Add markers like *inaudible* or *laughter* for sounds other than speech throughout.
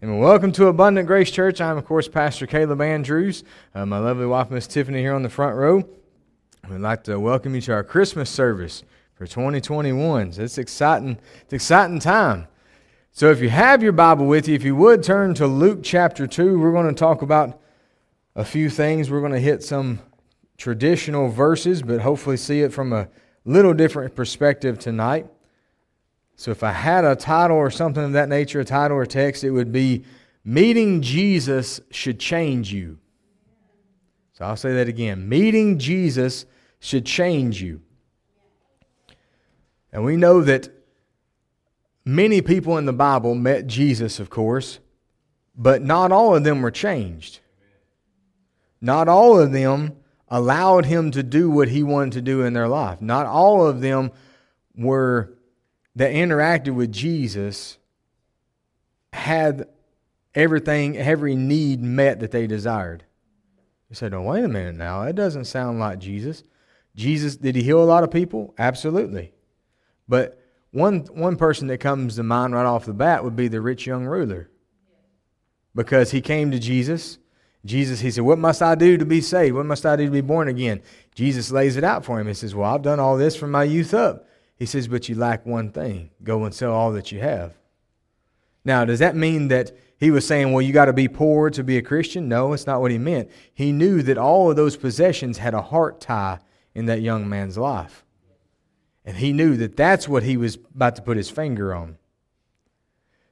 And welcome to Abundant Grace Church. I'm, of course, Pastor Caleb Andrews. Uh, my lovely wife, Miss Tiffany, here on the front row. We'd like to welcome you to our Christmas service for 2021. So it's exciting. It's exciting time. So if you have your Bible with you, if you would turn to Luke chapter 2, we're going to talk about a few things. We're going to hit some traditional verses, but hopefully see it from a little different perspective tonight. So if I had a title or something of that nature, a title or text, it would be Meeting Jesus Should Change You. So I'll say that again. Meeting Jesus should change you. And we know that many people in the Bible met Jesus, of course, but not all of them were changed. Not all of them allowed him to do what he wanted to do in their life. Not all of them were that interacted with Jesus had everything, every need met that they desired. You said, "Oh, wait a minute now. That doesn't sound like Jesus." Jesus did he heal a lot of people? Absolutely. But one one person that comes to mind right off the bat would be the rich young ruler. Because he came to Jesus. Jesus, he said, What must I do to be saved? What must I do to be born again? Jesus lays it out for him. He says, Well, I've done all this from my youth up. He says, But you lack one thing go and sell all that you have. Now, does that mean that he was saying, Well, you got to be poor to be a Christian? No, it's not what he meant. He knew that all of those possessions had a heart tie in that young man's life. And he knew that that's what he was about to put his finger on.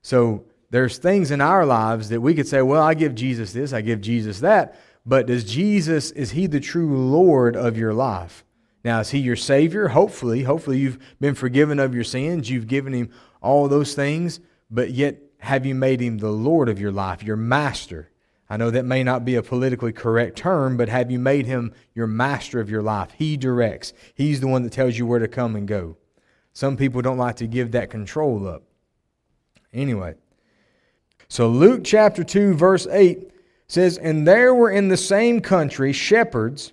So there's things in our lives that we could say, Well, I give Jesus this, I give Jesus that. But does Jesus, is he the true Lord of your life? Now, is he your Savior? Hopefully. Hopefully, you've been forgiven of your sins. You've given him all those things, but yet have you made him the Lord of your life, your master? I know that may not be a politically correct term, but have you made him your master of your life? He directs, he's the one that tells you where to come and go. Some people don't like to give that control up. Anyway, so Luke chapter 2, verse 8 says, And there were in the same country shepherds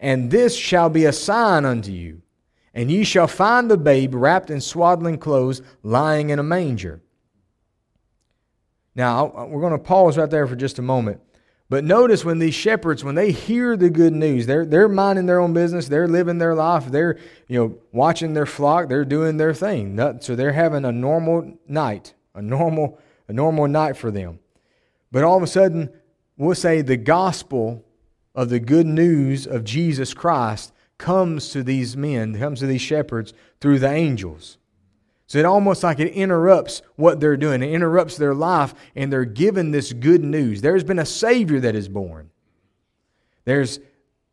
And this shall be a sign unto you. And ye shall find the babe wrapped in swaddling clothes, lying in a manger. Now, we're going to pause right there for just a moment. But notice when these shepherds, when they hear the good news, they're, they're minding their own business, they're living their life, they're you know watching their flock, they're doing their thing. So they're having a normal night, a normal, a normal night for them. But all of a sudden, we'll say the gospel of the good news of Jesus Christ comes to these men, comes to these shepherds through the angels. So it almost like it interrupts what they're doing. It interrupts their life, and they're given this good news. There's been a Savior that is born. There's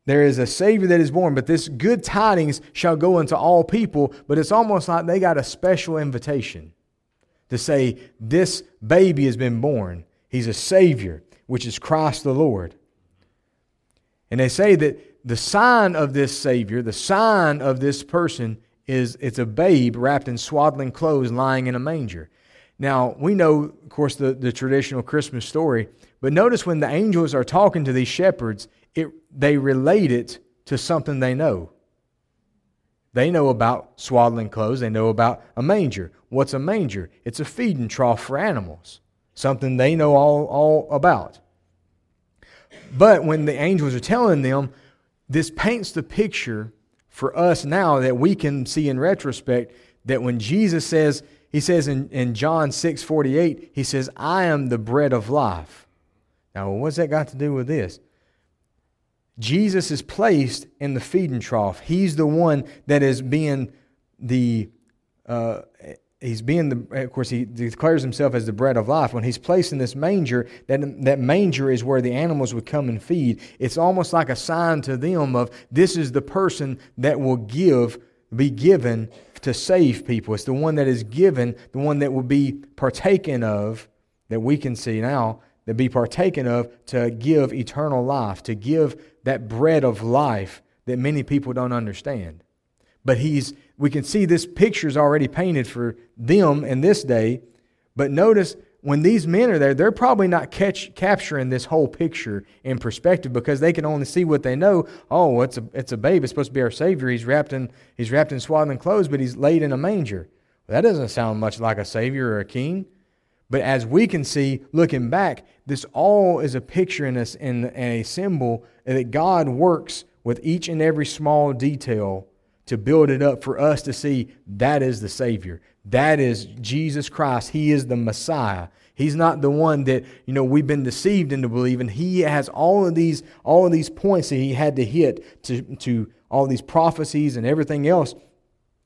there is a Savior that is born, but this good tidings shall go into all people. But it's almost like they got a special invitation to say, This baby has been born. He's a Savior, which is Christ the Lord. And they say that the sign of this Savior, the sign of this person, is it's a babe wrapped in swaddling clothes lying in a manger. Now, we know, of course, the, the traditional Christmas story, but notice when the angels are talking to these shepherds, it, they relate it to something they know. They know about swaddling clothes, they know about a manger. What's a manger? It's a feeding trough for animals, something they know all, all about. But when the angels are telling them, this paints the picture for us now that we can see in retrospect that when Jesus says, he says in, in John 6 48, he says, I am the bread of life. Now, what's that got to do with this? Jesus is placed in the feeding trough. He's the one that is being the uh, he's being the of course he declares himself as the bread of life. When he's placed in this manger that that manger is where the animals would come and feed. It's almost like a sign to them of this is the person that will give be given to save people. It's the one that is given the one that will be partaken of that we can see now that be partaken of to give eternal life, to give that bread of life that many people don't understand. But he's we can see this picture is already painted for them in this day. But notice when these men are there, they're probably not catch, capturing this whole picture in perspective because they can only see what they know. Oh, it's a it's a babe. It's supposed to be our Savior. He's wrapped in he's wrapped in swaddling clothes, but he's laid in a manger. Well, that doesn't sound much like a Savior or a King. But as we can see, looking back, this all is a picture in us and a symbol that God works with each and every small detail to build it up for us to see that is the Savior. That is Jesus Christ. He is the Messiah. He's not the one that, you know, we've been deceived into believing. He has all of these, all of these points that he had to hit to, to all these prophecies and everything else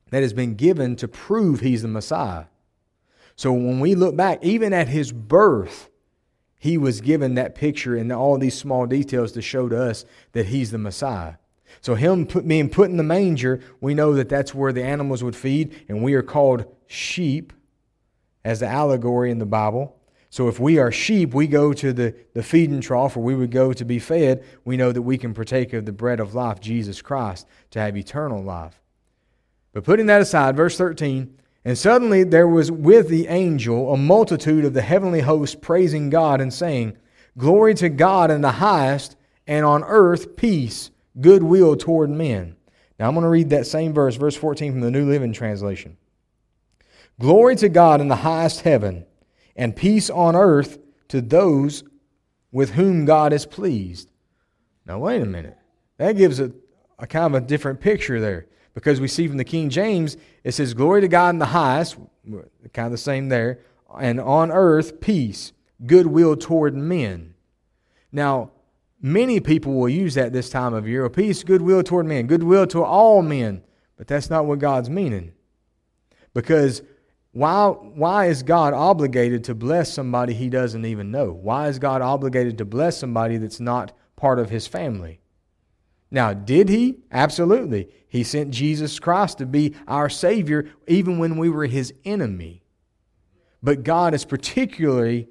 that has been given to prove he's the Messiah. So when we look back, even at his birth, he was given that picture and all these small details to show to us that he's the Messiah. So him put, being put in the manger, we know that that's where the animals would feed, and we are called sheep as the allegory in the Bible. So if we are sheep, we go to the, the feeding trough, or we would go to be fed. We know that we can partake of the bread of life, Jesus Christ, to have eternal life. But putting that aside, verse 13, and suddenly there was with the angel a multitude of the heavenly host praising God and saying, Glory to God in the highest, and on earth peace goodwill toward men. Now I'm going to read that same verse, verse 14 from the New Living Translation. Glory to God in the highest heaven, and peace on earth to those with whom God is pleased. Now, wait a minute. That gives a, a kind of a different picture there because we see from the King James, it says, Glory to God in the highest, kind of the same there, and on earth, peace, goodwill toward men. Now, Many people will use that this time of year. Peace, goodwill toward men, goodwill to all men. But that's not what God's meaning. Because why, why is God obligated to bless somebody he doesn't even know? Why is God obligated to bless somebody that's not part of his family? Now, did he? Absolutely. He sent Jesus Christ to be our Savior even when we were his enemy. But God is particularly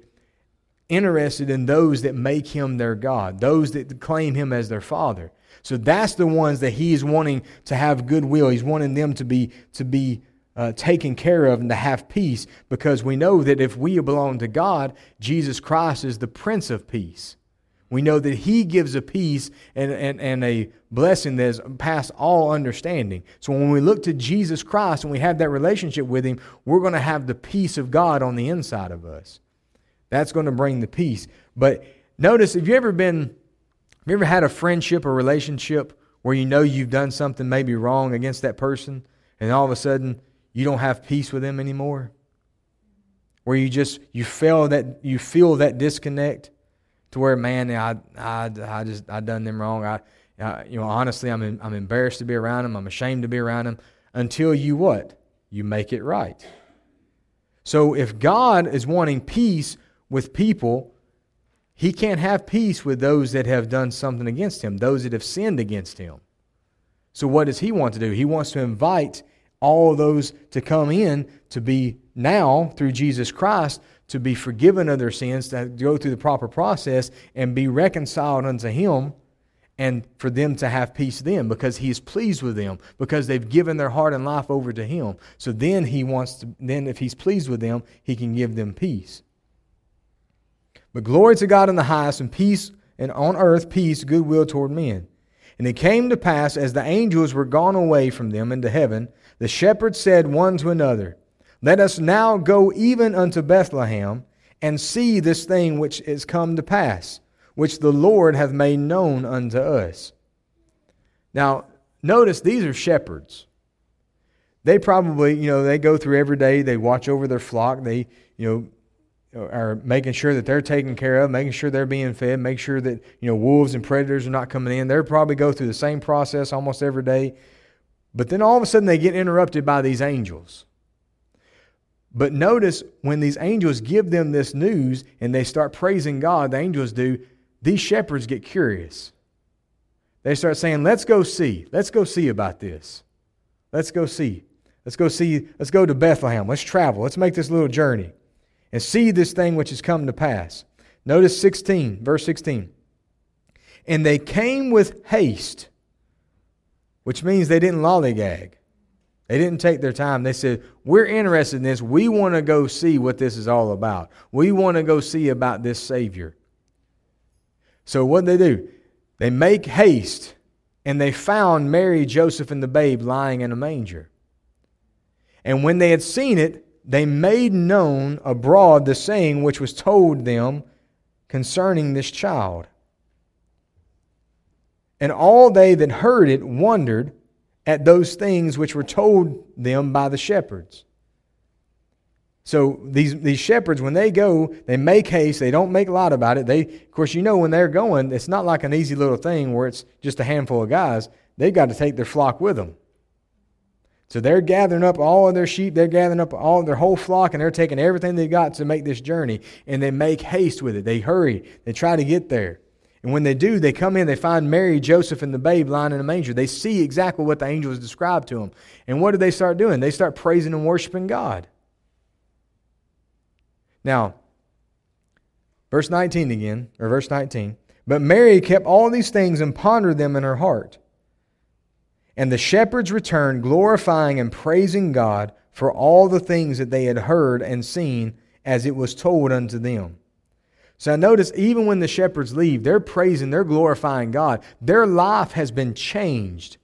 interested in those that make him their God, those that claim him as their father. So that's the ones that he is wanting to have goodwill. He's wanting them to be to be uh, taken care of and to have peace because we know that if we belong to God, Jesus Christ is the Prince of Peace. We know that He gives a peace and, and, and a blessing that is past all understanding. So when we look to Jesus Christ and we have that relationship with Him, we're going to have the peace of God on the inside of us. That's going to bring the peace. But notice, have you ever been, have you ever had a friendship or relationship where you know you've done something maybe wrong against that person, and all of a sudden you don't have peace with them anymore? Where you just you feel that you feel that disconnect to where man, I I, I just I done them wrong. I, I you know honestly I'm in, I'm embarrassed to be around them. I'm ashamed to be around them. Until you what? You make it right. So if God is wanting peace with people, he can't have peace with those that have done something against him, those that have sinned against him. So, what does he want to do? He wants to invite all those to come in to be now, through Jesus Christ, to be forgiven of their sins, to go through the proper process and be reconciled unto him, and for them to have peace then because he is pleased with them, because they've given their heart and life over to him. So then he wants to, then if he's pleased with them, he can give them peace. But glory to God in the highest, and peace, and on earth peace, goodwill toward men. And it came to pass, as the angels were gone away from them into heaven, the shepherds said one to another, Let us now go even unto Bethlehem, and see this thing which is come to pass, which the Lord hath made known unto us. Now, notice these are shepherds. They probably, you know, they go through every day, they watch over their flock, they, you know, are making sure that they're taken care of, making sure they're being fed, make sure that you know wolves and predators are not coming in. They'll probably go through the same process almost every day. But then all of a sudden they get interrupted by these angels. But notice when these angels give them this news and they start praising God, the angels do, these shepherds get curious. They start saying, Let's go see. Let's go see about this. Let's go see. Let's go see. Let's go to Bethlehem. Let's travel. Let's make this little journey and see this thing which has come to pass. Notice 16, verse 16. And they came with haste, which means they didn't lollygag. They didn't take their time. They said, We're interested in this. We want to go see what this is all about. We want to go see about this Savior. So, what did they do? They make haste, and they found Mary, Joseph, and the babe lying in a manger. And when they had seen it, they made known abroad the saying which was told them concerning this child. And all they that heard it wondered at those things which were told them by the shepherds. So these, these shepherds, when they go, they make haste. They don't make lot about it. They, of course, you know when they're going, it's not like an easy little thing where it's just a handful of guys. They've got to take their flock with them. So they're gathering up all of their sheep, they're gathering up all their whole flock, and they're taking everything they got to make this journey. And they make haste with it. They hurry. They try to get there. And when they do, they come in, they find Mary, Joseph, and the babe lying in a manger. They see exactly what the angel has described to them. And what do they start doing? They start praising and worshiping God. Now, verse 19 again, or verse 19. But Mary kept all these things and pondered them in her heart. And the shepherds returned, glorifying and praising God for all the things that they had heard and seen as it was told unto them. So notice even when the shepherds leave, they're praising, they're glorifying God. Their life has been changed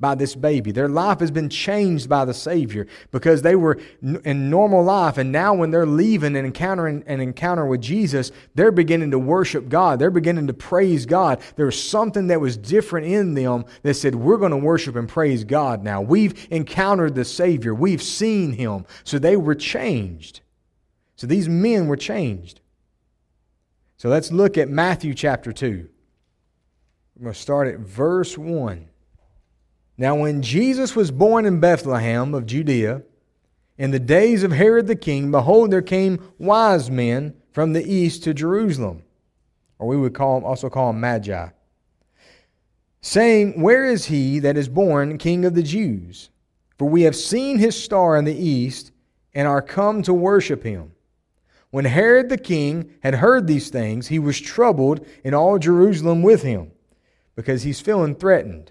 by this baby. Their life has been changed by the Savior because they were in normal life. And now, when they're leaving and encountering an encounter with Jesus, they're beginning to worship God. They're beginning to praise God. There was something that was different in them that said, We're going to worship and praise God now. We've encountered the Savior, we've seen Him. So they were changed. So these men were changed. So let's look at Matthew chapter 2. We're going to start at verse 1. Now, when Jesus was born in Bethlehem of Judea, in the days of Herod the king, behold, there came wise men from the east to Jerusalem, or we would call also call them magi, saying, Where is he that is born king of the Jews? For we have seen his star in the east and are come to worship him. When Herod the king had heard these things, he was troubled, and all Jerusalem with him, because he's feeling threatened.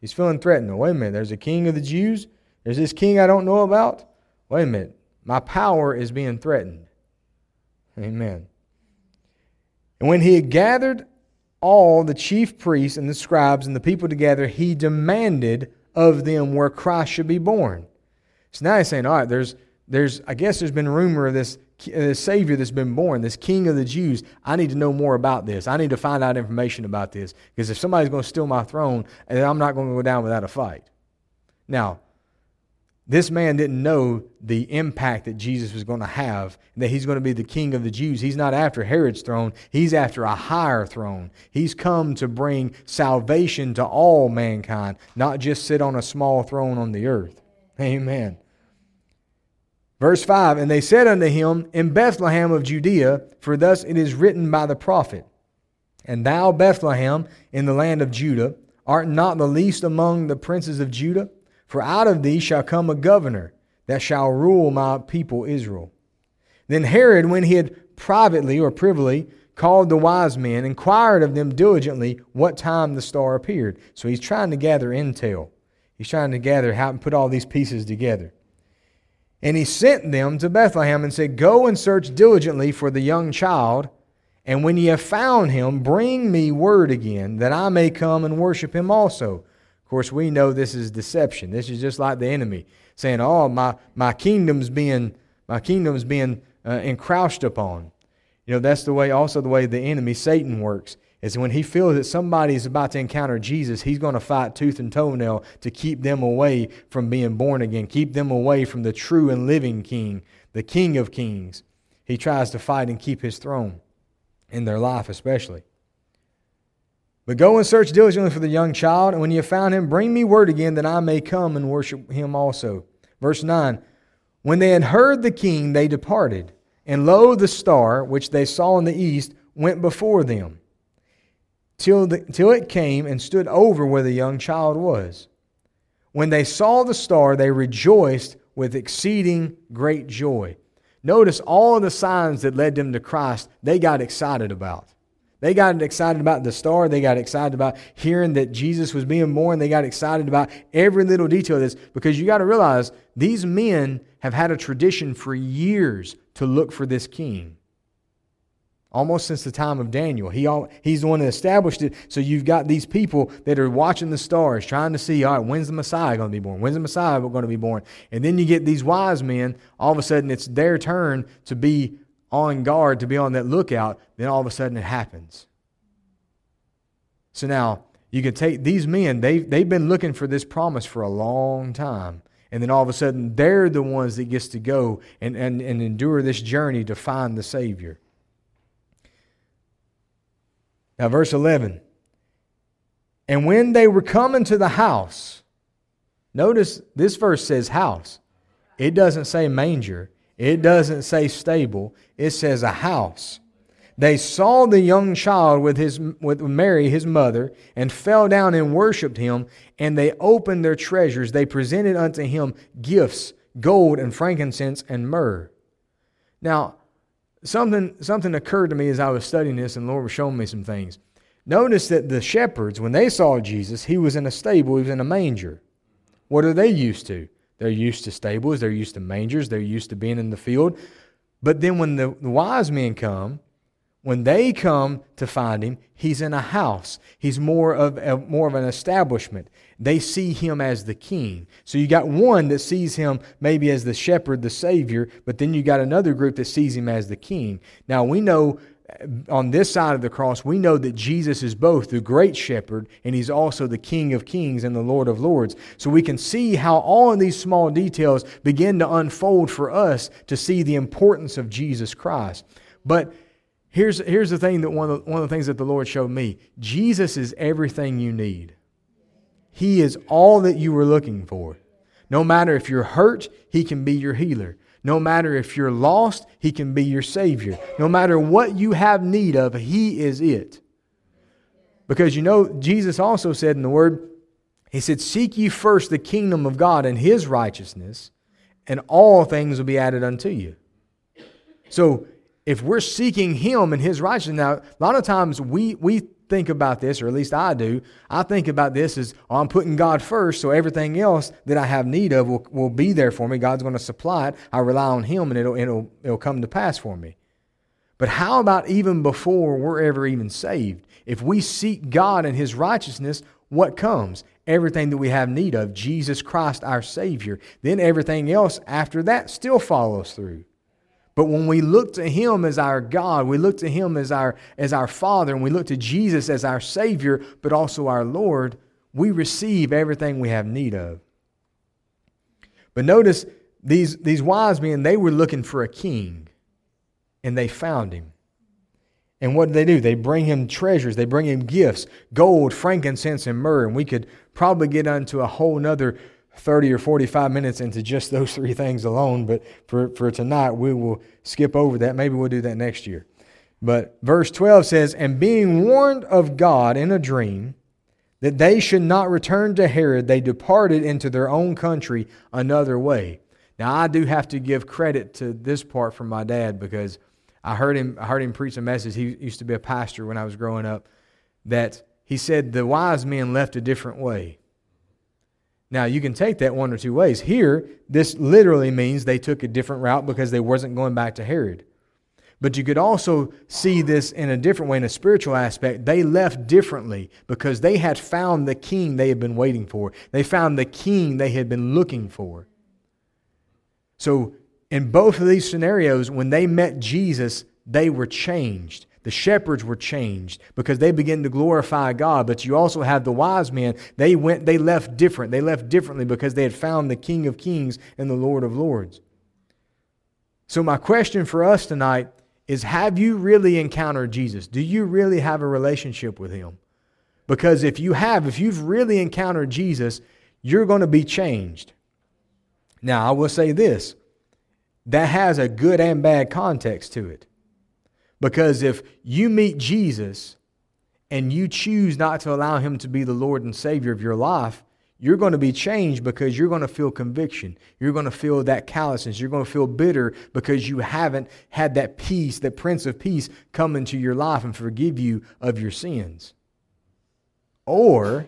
He's feeling threatened. Wait a minute, there's a king of the Jews. There's this king I don't know about. Wait a minute, my power is being threatened. Amen. And when he had gathered all the chief priests and the scribes and the people together, he demanded of them where Christ should be born. So now he's saying, all right, there's, there's, I guess there's been rumor of this the uh, Savior that's been born, this King of the Jews, I need to know more about this. I need to find out information about this. Because if somebody's going to steal my throne, I'm not going to go down without a fight. Now, this man didn't know the impact that Jesus was going to have, that he's going to be the king of the Jews. He's not after Herod's throne, he's after a higher throne. He's come to bring salvation to all mankind, not just sit on a small throne on the earth. Amen. Verse 5 And they said unto him, In Bethlehem of Judea, for thus it is written by the prophet, And thou, Bethlehem, in the land of Judah, art not the least among the princes of Judah, for out of thee shall come a governor that shall rule my people Israel. Then Herod, when he had privately or privily called the wise men, inquired of them diligently what time the star appeared. So he's trying to gather intel. He's trying to gather how to put all these pieces together. And he sent them to Bethlehem and said, Go and search diligently for the young child, and when ye have found him, bring me word again, that I may come and worship him also. Of course, we know this is deception. This is just like the enemy saying, Oh, my, my kingdom's being my kingdom's being uh, encroached upon. You know, that's the way also the way the enemy, Satan, works is when he feels that somebody is about to encounter Jesus, he's going to fight tooth and toenail to keep them away from being born again, keep them away from the true and living King, the King of Kings. He tries to fight and keep his throne in their life, especially. But go and search diligently for the young child, and when you have found him, bring me word again that I may come and worship him also. Verse 9 When they had heard the king, they departed, and lo, the star which they saw in the east went before them till, the, till it came and stood over where the young child was. When they saw the star, they rejoiced with exceeding great joy. Notice all of the signs that led them to Christ, they got excited about. They got excited about the star. They got excited about hearing that Jesus was being born. They got excited about every little detail of this because you got to realize these men have had a tradition for years to look for this king. Almost since the time of Daniel. He, he's the one that established it. So you've got these people that are watching the stars, trying to see, all right, when's the Messiah going to be born? When's the Messiah going to be born? And then you get these wise men, all of a sudden it's their turn to be on guard, to be on that lookout. Then all of a sudden it happens. So now you can take these men, they've, they've been looking for this promise for a long time. And then all of a sudden they're the ones that gets to go and, and, and endure this journey to find the Savior. Now, verse 11. And when they were coming to the house, notice this verse says house. It doesn't say manger, it doesn't say stable, it says a house. They saw the young child with, his, with Mary, his mother, and fell down and worshipped him. And they opened their treasures. They presented unto him gifts, gold and frankincense and myrrh. Now, something, something occurred to me as I was studying this, and the Lord was showing me some things. Notice that the shepherds, when they saw Jesus, he was in a stable, he was in a manger. What are they used to? They're used to stables, they're used to mangers, they're used to being in the field. But then when the, the wise men come, when they come to find him, he's in a house. He's more of a, more of an establishment. They see him as the king. So you got one that sees him maybe as the shepherd, the savior, but then you got another group that sees him as the king. Now we know uh, on this side of the cross, we know that Jesus is both the great shepherd and he's also the King of kings and the Lord of lords. So we can see how all of these small details begin to unfold for us to see the importance of Jesus Christ. But Here's, here's the thing that one of, the, one of the things that the Lord showed me Jesus is everything you need. He is all that you were looking for. No matter if you're hurt, He can be your healer. No matter if you're lost, He can be your Savior. No matter what you have need of, He is it. Because you know, Jesus also said in the Word, He said, Seek ye first the kingdom of God and His righteousness, and all things will be added unto you. So if we're seeking Him and His righteousness, now, a lot of times we, we think about this, or at least I do. I think about this as oh, I'm putting God first, so everything else that I have need of will, will be there for me. God's going to supply it. I rely on Him and it'll, it'll, it'll come to pass for me. But how about even before we're ever even saved? If we seek God and His righteousness, what comes? Everything that we have need of, Jesus Christ our Savior. Then everything else after that still follows through. But when we look to Him as our God, we look to Him as our, as our Father, and we look to Jesus as our Savior, but also our Lord, we receive everything we have need of. But notice these, these wise men, they were looking for a king, and they found him. And what do they do? They bring him treasures, they bring him gifts gold, frankincense, and myrrh. And we could probably get into a whole nother 30 or 45 minutes into just those three things alone, but for, for tonight, we will skip over that. Maybe we'll do that next year. But verse 12 says, And being warned of God in a dream that they should not return to Herod, they departed into their own country another way. Now, I do have to give credit to this part from my dad because I heard him, I heard him preach a message. He used to be a pastor when I was growing up. That he said the wise men left a different way. Now, you can take that one or two ways. Here, this literally means they took a different route because they wasn't going back to Herod. But you could also see this in a different way, in a spiritual aspect. They left differently because they had found the king they had been waiting for. They found the king they had been looking for. So, in both of these scenarios, when they met Jesus, they were changed. The shepherds were changed because they began to glorify God. But you also have the wise men. They went, they left different. They left differently because they had found the King of Kings and the Lord of Lords. So my question for us tonight is have you really encountered Jesus? Do you really have a relationship with him? Because if you have, if you've really encountered Jesus, you're going to be changed. Now, I will say this that has a good and bad context to it. Because if you meet Jesus and you choose not to allow him to be the Lord and Savior of your life, you're going to be changed because you're going to feel conviction. You're going to feel that callousness. You're going to feel bitter because you haven't had that peace, that Prince of Peace, come into your life and forgive you of your sins. Or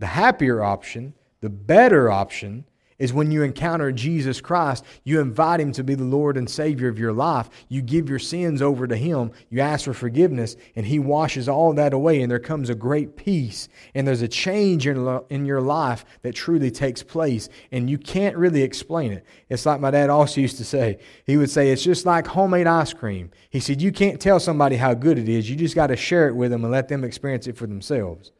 the happier option, the better option, is when you encounter Jesus Christ, you invite Him to be the Lord and Savior of your life. You give your sins over to Him. You ask for forgiveness, and He washes all that away, and there comes a great peace. And there's a change in, in your life that truly takes place, and you can't really explain it. It's like my dad also used to say. He would say, It's just like homemade ice cream. He said, You can't tell somebody how good it is. You just got to share it with them and let them experience it for themselves.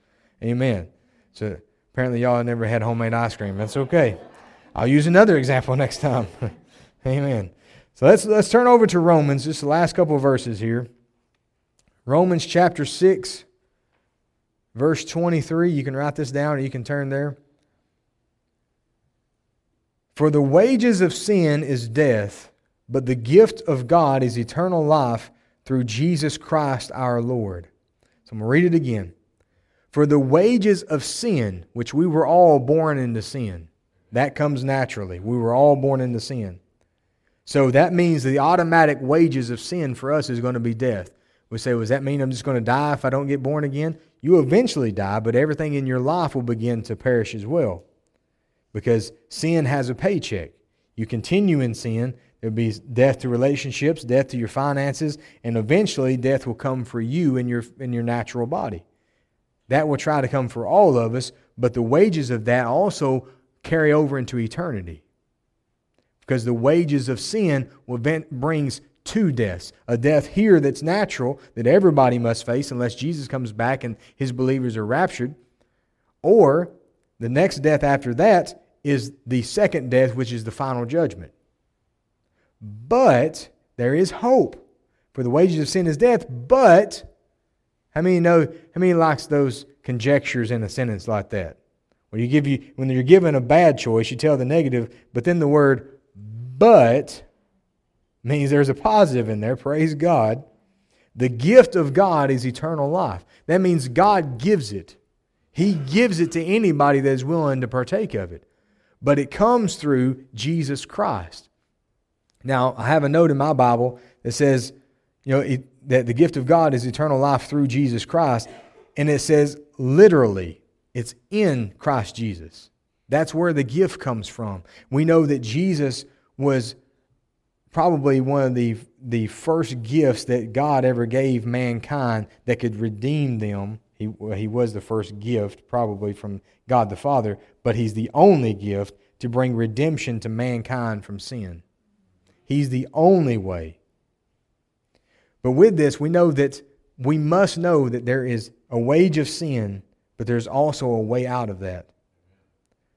Amen. So apparently, y'all never had homemade ice cream. That's okay. I'll use another example *laughs* next time. *laughs* Amen. So let's let's turn over to Romans, just the last couple verses here. Romans chapter 6, verse 23. You can write this down or you can turn there. For the wages of sin is death, but the gift of God is eternal life through Jesus Christ our Lord. So I'm going to read it again. For the wages of sin, which we were all born into sin, that comes naturally. We were all born into sin. So that means the automatic wages of sin for us is going to be death. We say, well, does that mean I'm just going to die if I don't get born again? You eventually die, but everything in your life will begin to perish as well. Because sin has a paycheck. You continue in sin, there'll be death to relationships, death to your finances, and eventually death will come for you in your, in your natural body. That will try to come for all of us, but the wages of that also carry over into eternity. Because the wages of sin brings two deaths. A death here that's natural, that everybody must face unless Jesus comes back and his believers are raptured. Or the next death after that is the second death, which is the final judgment. But there is hope. For the wages of sin is death, but how many know how many likes those conjectures in a sentence like that? When you give you when you're given a bad choice, you tell the negative, but then the word but means there's a positive in there. Praise God. The gift of God is eternal life. That means God gives it. He gives it to anybody that is willing to partake of it. But it comes through Jesus Christ. Now, I have a note in my Bible that says, you know, it, that the gift of God is eternal life through Jesus Christ. And it says literally, it's in Christ Jesus. That's where the gift comes from. We know that Jesus was probably one of the, the first gifts that God ever gave mankind that could redeem them. He, he was the first gift, probably from God the Father, but He's the only gift to bring redemption to mankind from sin. He's the only way. But with this, we know that we must know that there is a wage of sin but there's also a way out of that.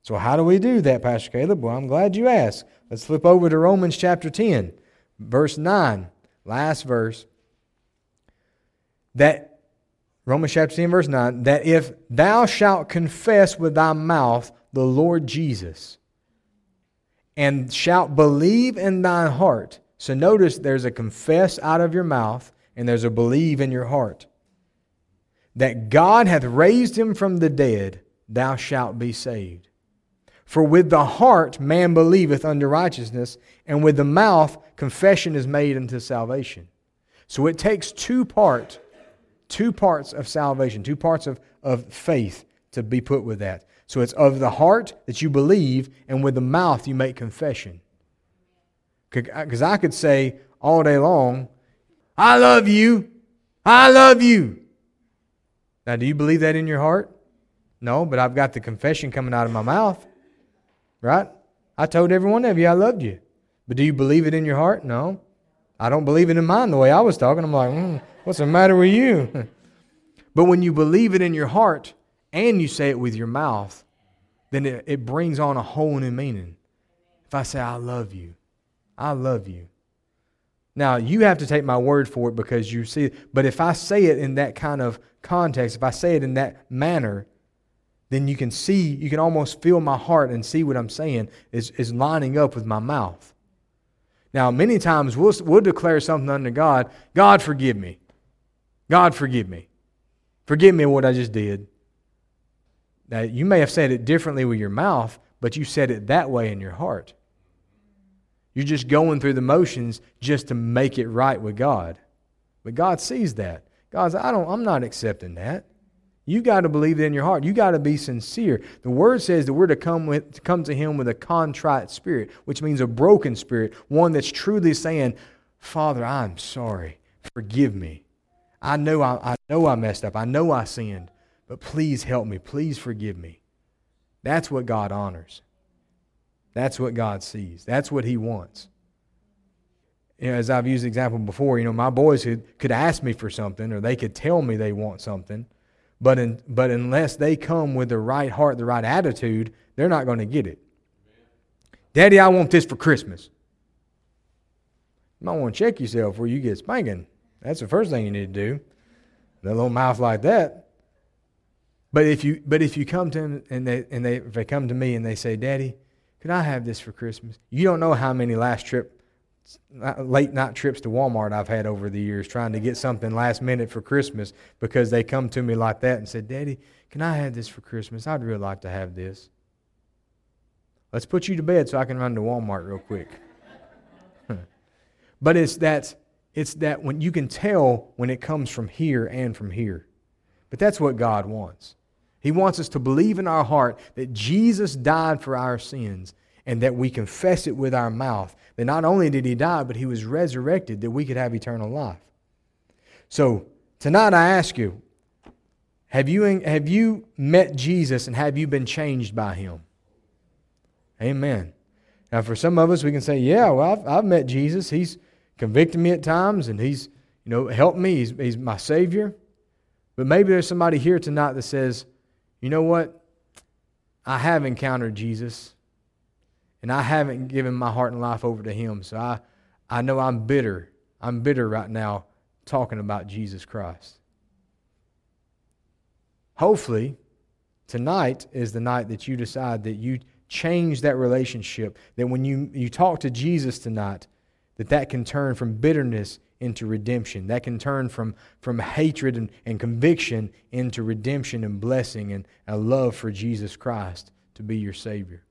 So, how do we do that, Pastor Caleb? Well, I'm glad you asked. Let's flip over to Romans chapter 10, verse 9, last verse. That, Romans chapter 10, verse 9, that if thou shalt confess with thy mouth the Lord Jesus, and shalt believe in thine heart. So, notice there's a confess out of your mouth, and there's a believe in your heart that God hath raised him from the dead, thou shalt be saved. For with the heart man believeth unto righteousness, and with the mouth confession is made unto salvation. So it takes two part, two parts of salvation, two parts of, of faith to be put with that. So it's of the heart that you believe, and with the mouth you make confession. Because I could say all day long, I love you, I love you. Now, do you believe that in your heart? No, but I've got the confession coming out of my mouth. Right? I told every one of you I loved you. But do you believe it in your heart? No. I don't believe it in mine the way I was talking. I'm like, mm, what's the matter with you? *laughs* but when you believe it in your heart and you say it with your mouth, then it, it brings on a whole new meaning. If I say, I love you, I love you. Now, you have to take my word for it because you see. But if I say it in that kind of context, if I say it in that manner, then you can see, you can almost feel my heart and see what I'm saying is, is lining up with my mouth. Now, many times we'll, we'll declare something unto God God, forgive me. God, forgive me. Forgive me what I just did. Now, you may have said it differently with your mouth, but you said it that way in your heart. You're just going through the motions just to make it right with God. But God sees that. God's, I don't, I'm not accepting that. You got to believe it in your heart. You got to be sincere. The word says that we're to come with to come to him with a contrite spirit, which means a broken spirit, one that's truly saying, "Father, I'm sorry. Forgive me. I know I, I know I messed up. I know I sinned, but please help me. Please forgive me." That's what God honors. That's what God sees. That's what He wants. You know, as I've used the example before, you know, my boys could, could ask me for something or they could tell me they want something, but, in, but unless they come with the right heart, the right attitude, they're not going to get it. Daddy, I want this for Christmas. You might want to check yourself before you get spanking. That's the first thing you need to do. A little mouth like that. But if you but if you come to them and they and they if they come to me and they say, Daddy, could I have this for Christmas? You don't know how many last trip, late night trips to Walmart I've had over the years trying to get something last minute for Christmas because they come to me like that and said, Daddy, can I have this for Christmas? I'd really like to have this. Let's put you to bed so I can run to Walmart real quick. *laughs* but it's that it's that when you can tell when it comes from here and from here. But that's what God wants. He wants us to believe in our heart that Jesus died for our sins and that we confess it with our mouth. That not only did he die, but he was resurrected that we could have eternal life. So, tonight I ask you have you, have you met Jesus and have you been changed by him? Amen. Now, for some of us, we can say, yeah, well, I've, I've met Jesus. He's convicted me at times and he's, you know, helped me. He's, he's my Savior. But maybe there's somebody here tonight that says, you know what? I have encountered Jesus, and I haven't given my heart and life over to Him. So I, I know I'm bitter. I'm bitter right now talking about Jesus Christ. Hopefully, tonight is the night that you decide that you change that relationship. That when you, you talk to Jesus tonight, that that can turn from bitterness into redemption. That can turn from, from hatred and, and conviction into redemption and blessing and a love for Jesus Christ to be your Savior.